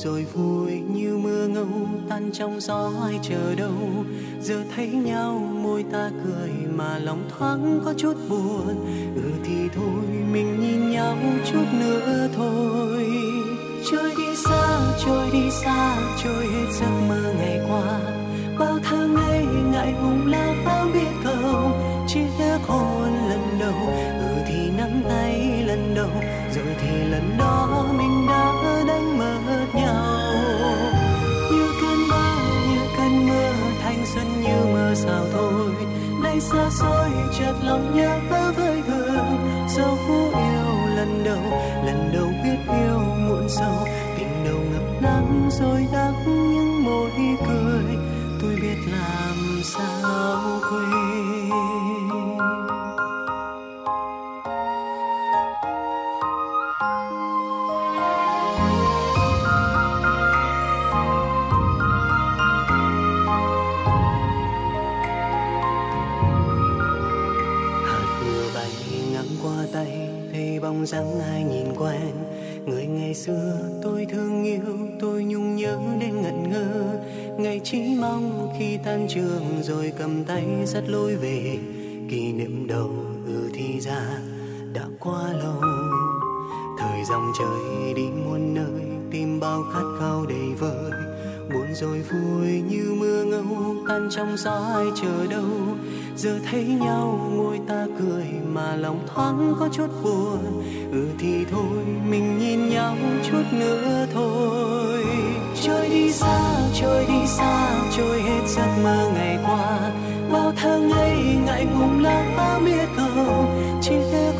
Rồi vui như mưa ngâu tan trong gió ai chờ đâu. Giờ thấy nhau, môi ta cười mà lòng thoáng có chút buồn. Ừ thì thôi, mình nhìn nhau chút nữa thôi. Trôi đi xa, trôi đi xa, trôi hết giấc mơ ngày qua. Bao tháng ngày ngại ngùng là bao biết chợt lòng thấy dáng ai nhìn quen người ngày xưa tôi thương yêu, tôi nhung nhớ đến ngẩn ngơ. Ngày chỉ mong khi tan trường rồi cầm tay dắt lối về. Kỷ niệm đầu ừ thì ra đã quá lâu. Thời dòng trời đi muôn nơi, tìm bao khát khao đầy vơi buồn rồi vui như mưa ngâu, tan trong gió ai chờ đâu giờ thấy nhau môi ta cười mà lòng thoáng có chút buồn. Ừ thì thôi, mình nhìn nhau chút nữa thôi. Trôi đi xa, trôi đi xa, trôi hết giấc mơ ngày qua. Bao tháng ngày ngại ngùng là miết biết không chiếc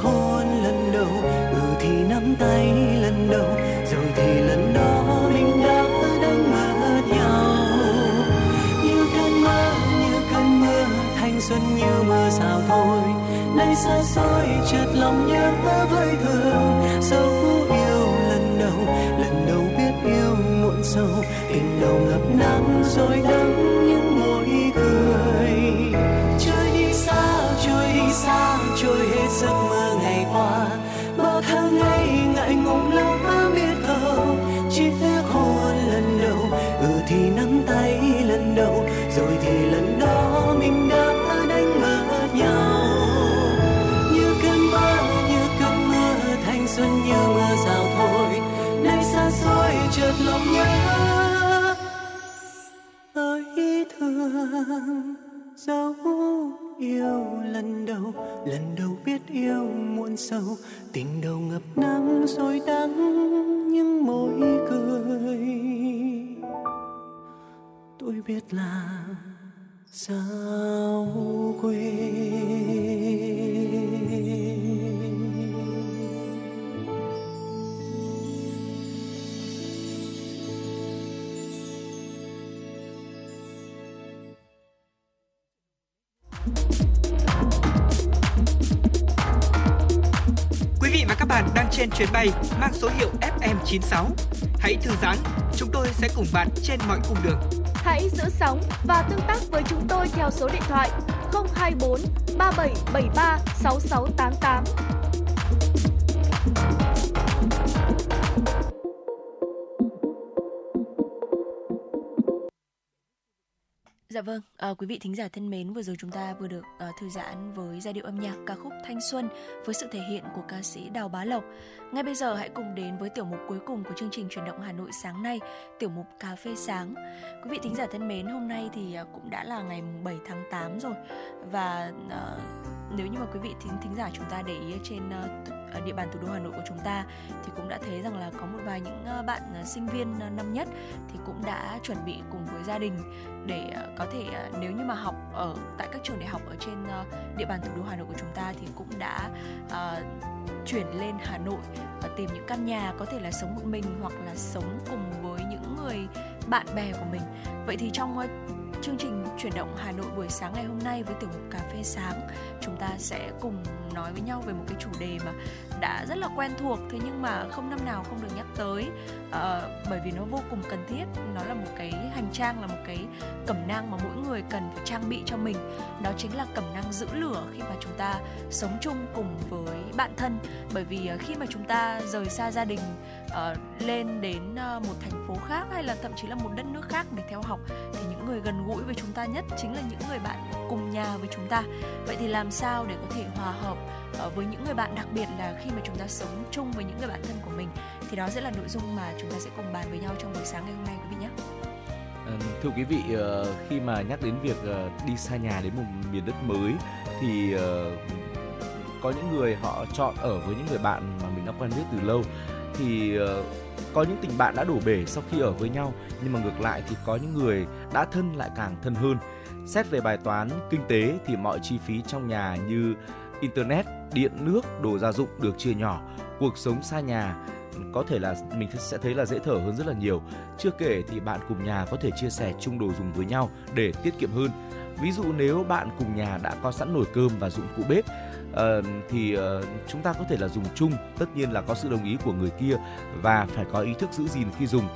xa xôi, chợt lòng nhớ với thương dấu yêu lần đầu lần đầu biết yêu muộn sâu. Tình đầu ngập nắng, rồi đắng những môi cười. Trôi đi xa, trôi đi xa, trôi hết giấc mơ ngày qua. Bao tháng ngày ngại ngùng lắm. Dấu yêu lần đầu lần đầu biết yêu muộn sâu. Tình đầu ngập nắng rồi đắng những môi cười. Tôi biết là sao quên. Chuyến bay mang số hiệu FM96. Hãy thư giãn, chúng tôi sẽ cùng bạn trên mọi cung đường. Hãy giữ sóng và tương tác với chúng tôi theo số điện thoại 024 3773 6688. Dạ vâng, à, quý vị thính giả thân mến, vừa rồi chúng ta vừa được à, thư giãn với giai điệu âm nhạc ca khúc Thanh Xuân với sự thể hiện của ca sĩ Đào Bá Lộc. Ngay bây giờ hãy cùng đến với tiểu mục cuối cùng của chương trình truyền động Hà Nội sáng nay, tiểu mục Cà phê sáng. Quý vị thính giả thân mến, hôm nay thì à, cũng đã là ngày 7 tháng 8 rồi và uh, nếu như mà quý vị thính thính giả chúng ta để ý trên uh, ở địa bàn thủ đô Hà Nội của chúng ta thì cũng đã thấy rằng là có một vài những bạn sinh viên năm nhất thì cũng đã chuẩn bị cùng với gia đình để có thể nếu như mà học ở tại các trường đại học ở trên địa bàn thủ đô Hà Nội của chúng ta thì cũng đã uh, chuyển lên Hà Nội tìm những căn nhà có thể là sống một mình hoặc là sống cùng với những người bạn bè của mình. Vậy thì trong chương trình chuyển động Hà Nội buổi sáng ngày hôm nay với tiểu mục cà phê sáng. Chúng ta sẽ cùng nói với nhau về một cái chủ đề mà đã rất là quen thuộc thế nhưng mà không năm nào không được nhắc tới. Ờ, bởi vì nó vô cùng cần thiết nó là một cái hành trang là một cái cẩm nang mà mỗi người cần phải trang bị cho mình. Đó chính là cẩm nang giữ lửa khi mà chúng ta sống chung cùng với bạn thân. Bởi vì ờ, khi mà chúng ta rời xa gia đình Ờ, lên đến ờ, một thành phố khác hay là thậm chí là một đất nước khác để theo học thì những người gần gũi với chúng ta nhất chính là những người bạn cùng nhà với chúng ta. Vậy thì làm sao để có thể hòa hợp ờ, với những người bạn đặc biệt là khi mà chúng ta sống chung với những người bạn thân của mình? Thì đó sẽ là nội dung mà chúng ta sẽ cùng bàn với nhau trong buổi sáng ngày hôm nay quý vị nhé. Thưa quý vị khi mà nhắc đến việc đi xa nhà đến một miền đất mới thì có những người họ chọn ở với những người bạn mà mình đã quen biết từ lâu thì ờ, có những tình bạn đã đổ bể sau khi ở với nhau, nhưng mà ngược lại thì có những người đã thân lại càng thân hơn. Xét về bài toán kinh tế thì mọi chi phí trong nhà như internet, điện, nước, đồ gia dụng được chia nhỏ. Cuộc sống xa nhà có thể là, mình sẽ thấy là dễ thở hơn rất là nhiều. Chưa kể thì bạn cùng nhà có thể chia sẻ chung đồ dùng với nhau để tiết kiệm hơn. Ví dụ nếu bạn cùng nhà đã có sẵn nồi cơm và dụng cụ bếp uh, thì uh, chúng ta có thể là dùng chung tất nhiên là có sự đồng ý của người kia và phải có ý thức giữ gìn khi dùng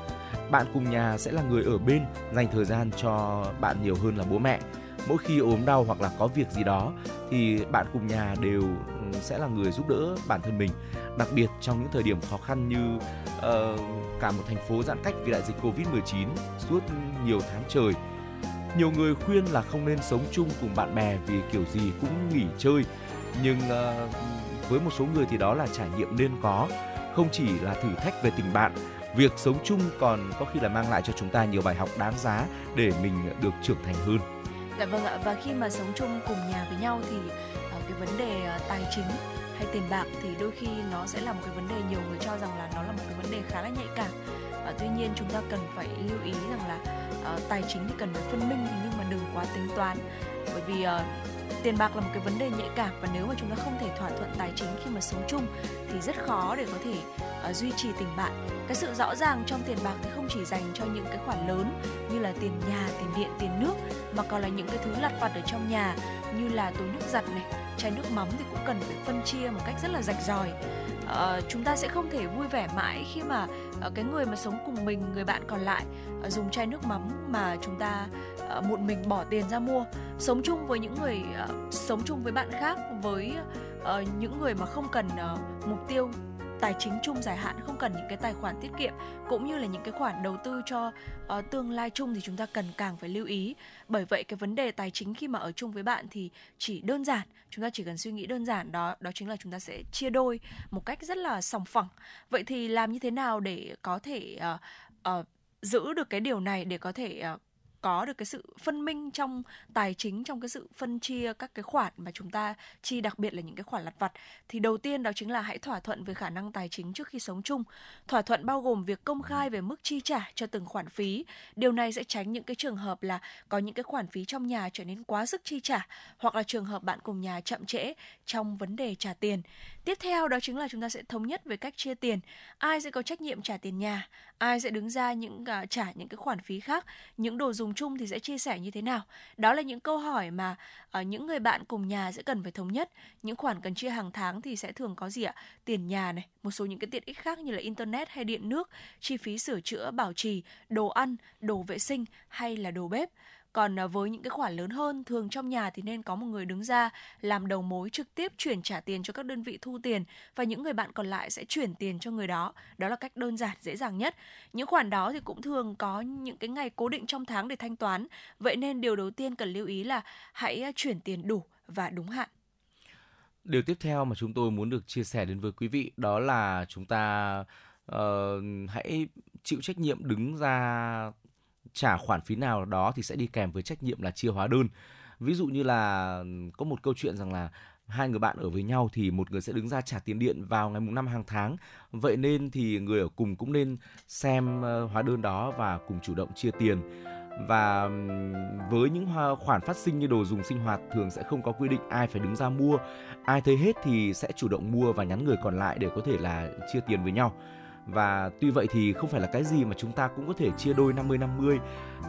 bạn cùng nhà sẽ là người ở bên dành thời gian cho bạn nhiều hơn là bố mẹ mỗi khi ốm đau hoặc là có việc gì đó thì bạn cùng nhà đều ừ, sẽ là người giúp đỡ bản thân mình đặc biệt trong những thời điểm khó khăn như uh, cả một thành phố giãn cách vì đại dịch Covid-19 suốt nhiều tháng trời. Nhiều người khuyên là không nên sống chung cùng bạn bè vì kiểu gì cũng nghỉ chơi. Nhưng uh, với một số người thì đó là trải nghiệm nên có, không chỉ là thử thách về tình bạn. Việc sống chung còn có khi là mang lại cho chúng ta nhiều bài học đáng giá để mình được trưởng thành hơn. Dạ vâng ạ và khi mà sống chung cùng nhà với nhau thì uh, cái vấn đề ờ, tài chính hay tiền bạc thì đôi khi nó sẽ là một cái vấn đề nhiều người cho rằng là nó là một cái vấn đề khá là nhạy cảm. và tuy nhiên chúng ta cần phải lưu ý rằng là ờ, tài chính thì cần phải phân minh nhưng mà đừng quá tính toán bởi vì uh, tiền bạc là một cái vấn đề nhạy cảm và nếu mà chúng ta không thể thỏa thuận tài chính khi mà sống chung thì rất khó để có thể uh, duy trì tình bạn. Cái sự rõ ràng trong tiền bạc thì không chỉ dành cho những cái khoản lớn như là tiền nhà, tiền điện, tiền nước mà còn là những cái thứ lặt vặt ở trong nhà như là túi nước giặt này, chai nước mắm thì cũng cần phải phân chia một cách rất là rạch ròi uh, chúng ta sẽ không thể vui vẻ mãi khi mà uh, cái người mà sống cùng mình người bạn còn lại uh, dùng chai nước mắm mà chúng ta uh, một mình bỏ tiền ra mua. Sống chung với những người uh, sống chung với bạn khác với uh, những người mà không cần uh, mục tiêu tài chính chung dài hạn không cần những cái tài khoản tiết kiệm cũng như là những cái khoản đầu tư cho uh, tương lai chung thì chúng ta cần càng phải lưu ý. Bởi vậy cái vấn đề tài chính khi mà ở chung với bạn thì chỉ đơn giản chúng ta chỉ cần suy nghĩ đơn giản đó đó chính là chúng ta sẽ chia đôi một cách rất là sòng phẳng. Vậy thì làm như thế nào để có thể uh, uh, giữ được cái điều này để có thể uh, có được cái sự phân minh trong tài chính, trong cái sự phân chia các cái khoản mà chúng ta chi, đặc biệt là những cái khoản lặt vặt, thì đầu tiên đó chính là hãy thỏa thuận về khả năng tài chính trước khi sống chung. Thỏa thuận bao gồm việc công khai về mức chi trả cho từng khoản phí. Điều này sẽ tránh những cái trường hợp là có những cái khoản phí trong nhà trở nên quá sức chi trả, hoặc là trường hợp bạn cùng nhà chậm trễ trong vấn đề trả tiền tiếp theo đó chính là chúng ta sẽ thống nhất về cách chia tiền. Ai sẽ có trách nhiệm trả tiền nhà? Ai sẽ đứng ra những uh, trả những cái khoản phí khác? Những đồ dùng chung thì sẽ chia sẻ như thế nào? Đó là những câu hỏi mà uh, những người bạn cùng nhà sẽ cần phải thống nhất. Những khoản cần chia hàng tháng thì sẽ thường có gì ạ? Tiền nhà này một số những cái tiện ích khác như là internet hay điện nước chi phí sửa chữa bảo trì đồ ăn đồ vệ sinh hay là đồ bếp còn à, với những cái khoản lớn hơn thường trong nhà thì nên có một người đứng ra làm đầu mối trực tiếp chuyển trả tiền cho các đơn vị thu tiền và những người bạn còn lại sẽ chuyển tiền cho người đó. Đó là cách đơn giản dễ dàng nhất. Những khoản đó thì cũng thường có những cái ngày cố định trong tháng để thanh toán. Vậy nên điều đầu tiên cần lưu ý là hãy à, chuyển tiền đủ và đúng hạn. Điều tiếp theo mà chúng tôi muốn được chia sẻ đến với quý vị đó là chúng ta uh, hãy chịu trách nhiệm đứng ra trả khoản phí nào đó thì sẽ đi kèm với trách nhiệm là chia hóa đơn. Ví dụ như là có một câu chuyện rằng là hai người bạn ở với nhau thì một người sẽ đứng ra trả tiền điện vào ngày mùng năm hàng tháng. Vậy nên thì người ở cùng cũng nên xem ờ, hóa đơn đó và cùng chủ động chia tiền. Và với những khoản phát sinh như đồ dùng sinh hoạt thường sẽ không có quy định ai phải đứng ra mua. Ai thấy hết thì sẽ chủ động mua và nhắn người còn lại để có thể là chia tiền với nhau và tuy vậy thì không phải là cái gì mà chúng ta cũng có thể chia đôi 50-50.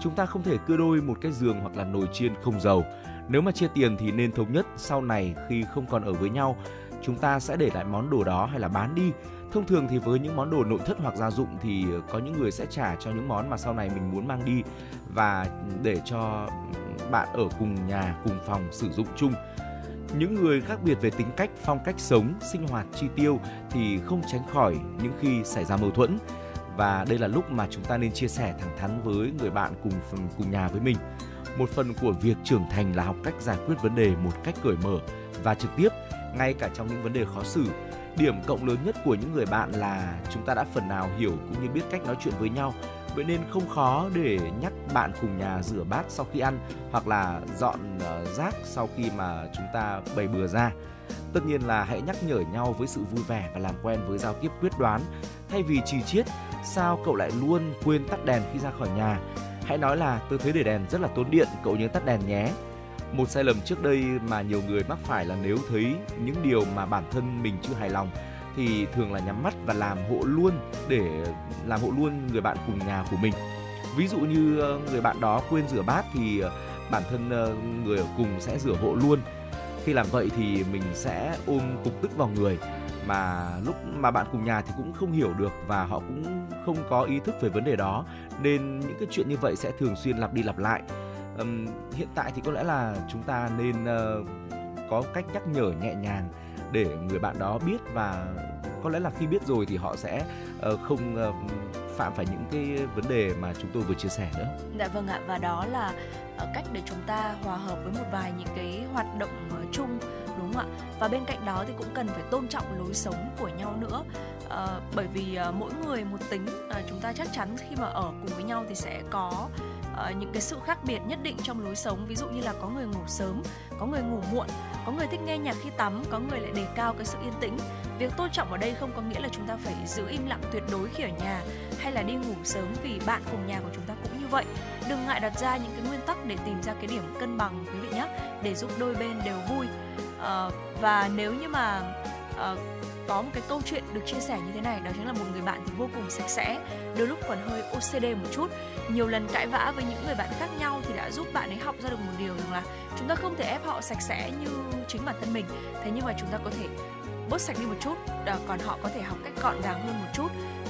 Chúng ta không thể cưa đôi một cái giường hoặc là nồi chiên không dầu. Nếu mà chia tiền thì nên thống nhất sau này khi không còn ở với nhau, chúng ta sẽ để lại món đồ đó hay là bán đi. Thông thường thì với những món đồ nội thất hoặc gia dụng thì có những người sẽ trả cho những món mà sau này mình muốn mang đi và để cho bạn ở cùng nhà, cùng phòng sử dụng chung những người khác biệt về tính cách, phong cách sống, sinh hoạt, chi tiêu thì không tránh khỏi những khi xảy ra mâu thuẫn và đây là lúc mà chúng ta nên chia sẻ thẳng thắn với người bạn cùng cùng nhà với mình. Một phần của việc trưởng thành là học cách giải quyết vấn đề một cách cởi mở và trực tiếp, ngay cả trong những vấn đề khó xử. Điểm cộng lớn nhất của những người bạn là chúng ta đã phần nào hiểu cũng như biết cách nói chuyện với nhau vậy nên không khó để nhắc bạn cùng nhà rửa bát sau khi ăn hoặc là dọn ờ, rác sau khi mà chúng ta bày bừa ra. Tất nhiên là hãy nhắc nhở nhau với sự vui vẻ và làm quen với giao tiếp quyết đoán. Thay vì chỉ chiết, sao cậu lại luôn quên tắt đèn khi ra khỏi nhà? Hãy nói là tôi thấy để đèn rất là tốn điện, cậu nhớ tắt đèn nhé. Một sai lầm trước đây mà nhiều người mắc phải là nếu thấy những điều mà bản thân mình chưa hài lòng thì thường là nhắm mắt và làm hộ luôn để làm hộ luôn người bạn cùng nhà của mình. Ví dụ như ờ, người bạn đó quên rửa bát thì ờ, bản thân ờ, người ở cùng sẽ rửa hộ luôn. Khi làm vậy thì mình sẽ ôm cục tức vào người mà lúc mà bạn cùng nhà thì cũng không hiểu được và họ cũng không có ý thức về vấn đề đó. Nên những cái chuyện như vậy sẽ thường xuyên lặp đi lặp lại. Um, hiện tại thì có lẽ là chúng ta nên uh, có cách nhắc nhở nhẹ nhàng để người bạn đó biết và có lẽ là khi biết rồi thì họ sẽ uh, không uh, phạm phải những cái vấn đề mà chúng tôi vừa chia sẻ nữa. Dạ vâng ạ và đó là uh, cách để chúng ta hòa hợp với một vài những cái hoạt động uh, chung đúng không ạ? Và bên cạnh đó thì cũng cần phải tôn trọng lối sống của nhau nữa. Uh, bởi vì uh, mỗi người một tính uh, chúng ta chắc chắn khi mà ở cùng với nhau thì sẽ có uh, những cái sự khác biệt nhất định trong lối sống. Ví dụ như là có người ngủ sớm có người ngủ muộn có người thích nghe nhạc khi tắm có người lại đề cao cái sự yên tĩnh. Việc tôn trọng ở đây không có nghĩa là chúng ta phải giữ im lặng tuyệt đối khi ở nhà hay là đi ngủ sớm vì bạn cùng nhà của chúng ta cũng như vậy. Đừng ngại đặt ra những cái nguyên tắc để tìm ra cái điểm cân bằng quý vị nhé để giúp đôi bên đều vui. Uh, và nếu như mà uh, có một cái câu chuyện được chia sẻ như thế này, đó chính là một người bạn thì vô cùng sạch sẽ, đôi lúc còn hơi OCD một chút. Nhiều lần cãi vã với những người bạn khác nhau thì đã giúp bạn ấy học ra được một điều rằng là chúng ta không thể ép họ sạch sẽ như chính bản thân mình. Thế nhưng mà chúng ta có thể bớt sạch đi một chút ờ, còn họ có thể học cách gọn gàng hơn một chút.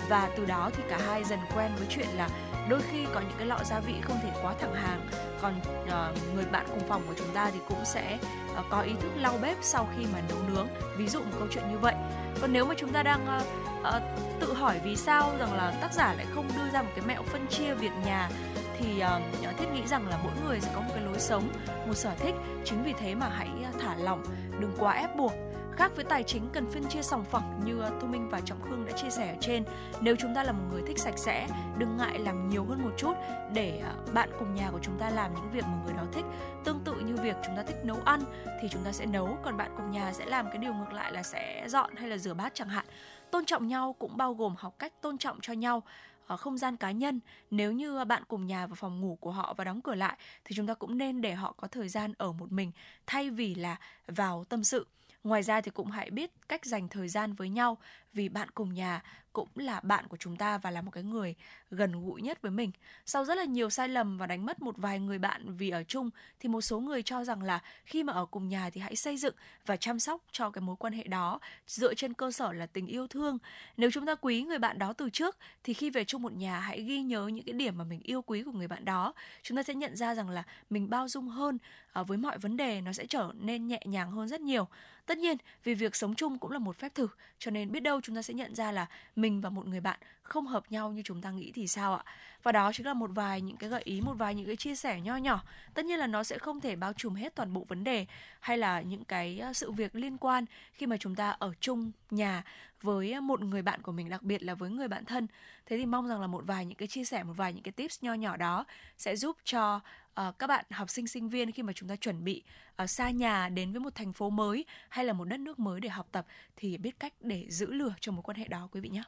Và từ đó thì cả hai dần quen với chuyện là đôi khi có những cái lọ gia vị không thể quá thẳng hàng. Còn uh, người bạn cùng phòng của chúng ta thì cũng sẽ uh, có ý thức lau bếp sau khi mà nấu nướng. Ví dụ một câu chuyện như vậy. Còn nếu mà chúng ta đang uh, uh, tự hỏi vì sao rằng là tác giả lại không đưa ra một cái mẹo phân chia việc nhà thì uh, thiết nghĩ rằng là mỗi người sẽ có một cái lối sống một sở thích. Chính vì thế mà hãy thả lỏng đừng quá ép buộc. Khác với tài chính cần phân chia sòng phẳng như ờ, Thu Minh và Trọng Khương đã chia sẻ ở trên, nếu chúng ta là một người thích sạch sẽ, đừng ngại làm nhiều hơn một chút để ờ, bạn cùng nhà của chúng ta làm những việc mà người đó thích. Tương tự như việc chúng ta thích nấu ăn thì chúng ta sẽ nấu, còn bạn cùng nhà sẽ làm cái điều ngược lại là sẽ dọn hay là rửa bát chẳng hạn. Tôn trọng nhau cũng bao gồm học cách tôn trọng cho nhau ở không gian cá nhân nếu như bạn cùng nhà vào phòng ngủ của họ và đóng cửa lại thì chúng ta cũng nên để họ có thời gian ở một mình thay vì là vào tâm sự Ngoài ra thì cũng hãy biết cách dành thời gian với nhau, vì bạn cùng nhà cũng là bạn của chúng ta và là một cái người gần gũi nhất với mình. Sau rất là nhiều sai lầm và đánh mất một vài người bạn vì ở chung, thì một số người cho rằng là khi mà ở cùng nhà thì hãy xây dựng và chăm sóc cho cái mối quan hệ đó dựa trên cơ sở là tình yêu thương. Nếu chúng ta quý người bạn đó từ trước, thì khi về chung một nhà hãy ghi nhớ những cái điểm mà mình yêu quý của người bạn đó. Chúng ta sẽ nhận ra rằng là mình bao dung hơn ờ, với mọi vấn đề nó sẽ trở nên nhẹ nhàng hơn rất nhiều. Tất nhiên, vì việc sống chung cũng là một phép thử, cho nên biết đâu chúng ta sẽ nhận ra là mình và một người bạn không hợp nhau như chúng ta nghĩ thì sao ạ? Và đó chính là một vài những cái gợi ý, một vài những cái chia sẻ nho nhỏ. Tất nhiên là nó sẽ không thể bao trùm hết toàn bộ vấn đề hay là những cái ờ, sự việc liên quan khi mà chúng ta ở chung nhà với ờ, một người bạn của mình, đặc biệt là với người bạn thân. Thế thì mong rằng là một vài những cái chia sẻ, một vài những cái tips nho nhỏ đó sẽ giúp cho Ờ, các bạn học sinh sinh viên khi mà chúng ta chuẩn bị uh, xa nhà đến với một thành phố mới hay là một đất nước mới để học tập thì biết cách để giữ lửa cho mối quan hệ đó quý vị nhé.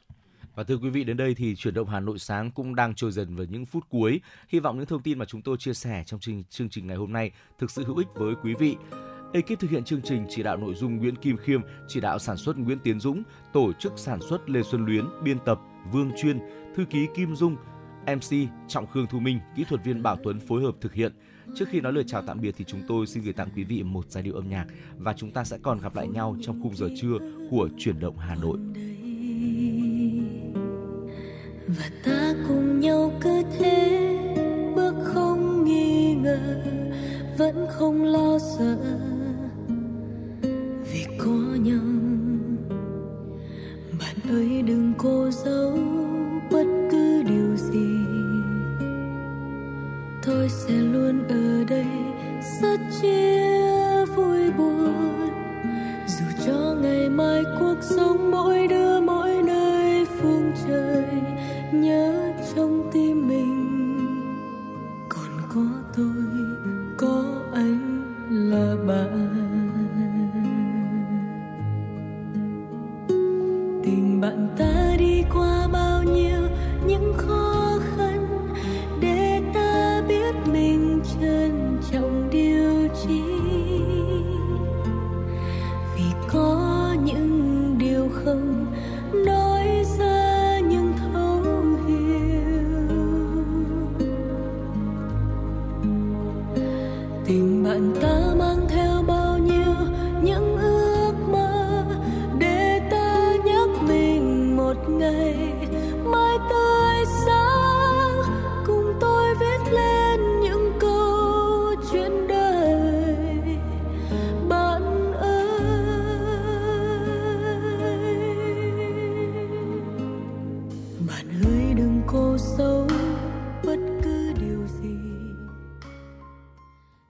Và thưa quý vị, đến đây thì chuyển động Hà Nội sáng cũng đang trôi dần vào những phút cuối. Hy vọng những thông tin mà chúng tôi chia sẻ trong chương, chương trình ngày hôm nay thực sự hữu ích với quý vị. Ekip thực hiện chương trình chỉ đạo nội dung Nguyễn Kim Khiêm, chỉ đạo sản xuất Nguyễn Tiến Dũng, tổ chức sản xuất Lê Xuân Luyến, biên tập Vương Chuyên, thư ký Kim Dung, MC Trọng Khương Thu Minh, kỹ thuật viên Bảo Tuấn phối hợp thực hiện. Trước khi nói lời chào tạm biệt thì chúng tôi xin gửi tặng quý vị một giai điệu âm nhạc và chúng ta sẽ còn gặp lại nhau trong khung giờ trưa của chuyển động Hà Nội. Và ta cùng nhau cứ thế bước không nghi ngờ vẫn không lo sợ vì có nhau bạn ơi đừng cô dâu sẽ luôn ở đây. Sát chia vui buồn. Dù cho ngày mai cuộc sống mỗi đứa mỗi nơi phương trời, nhớ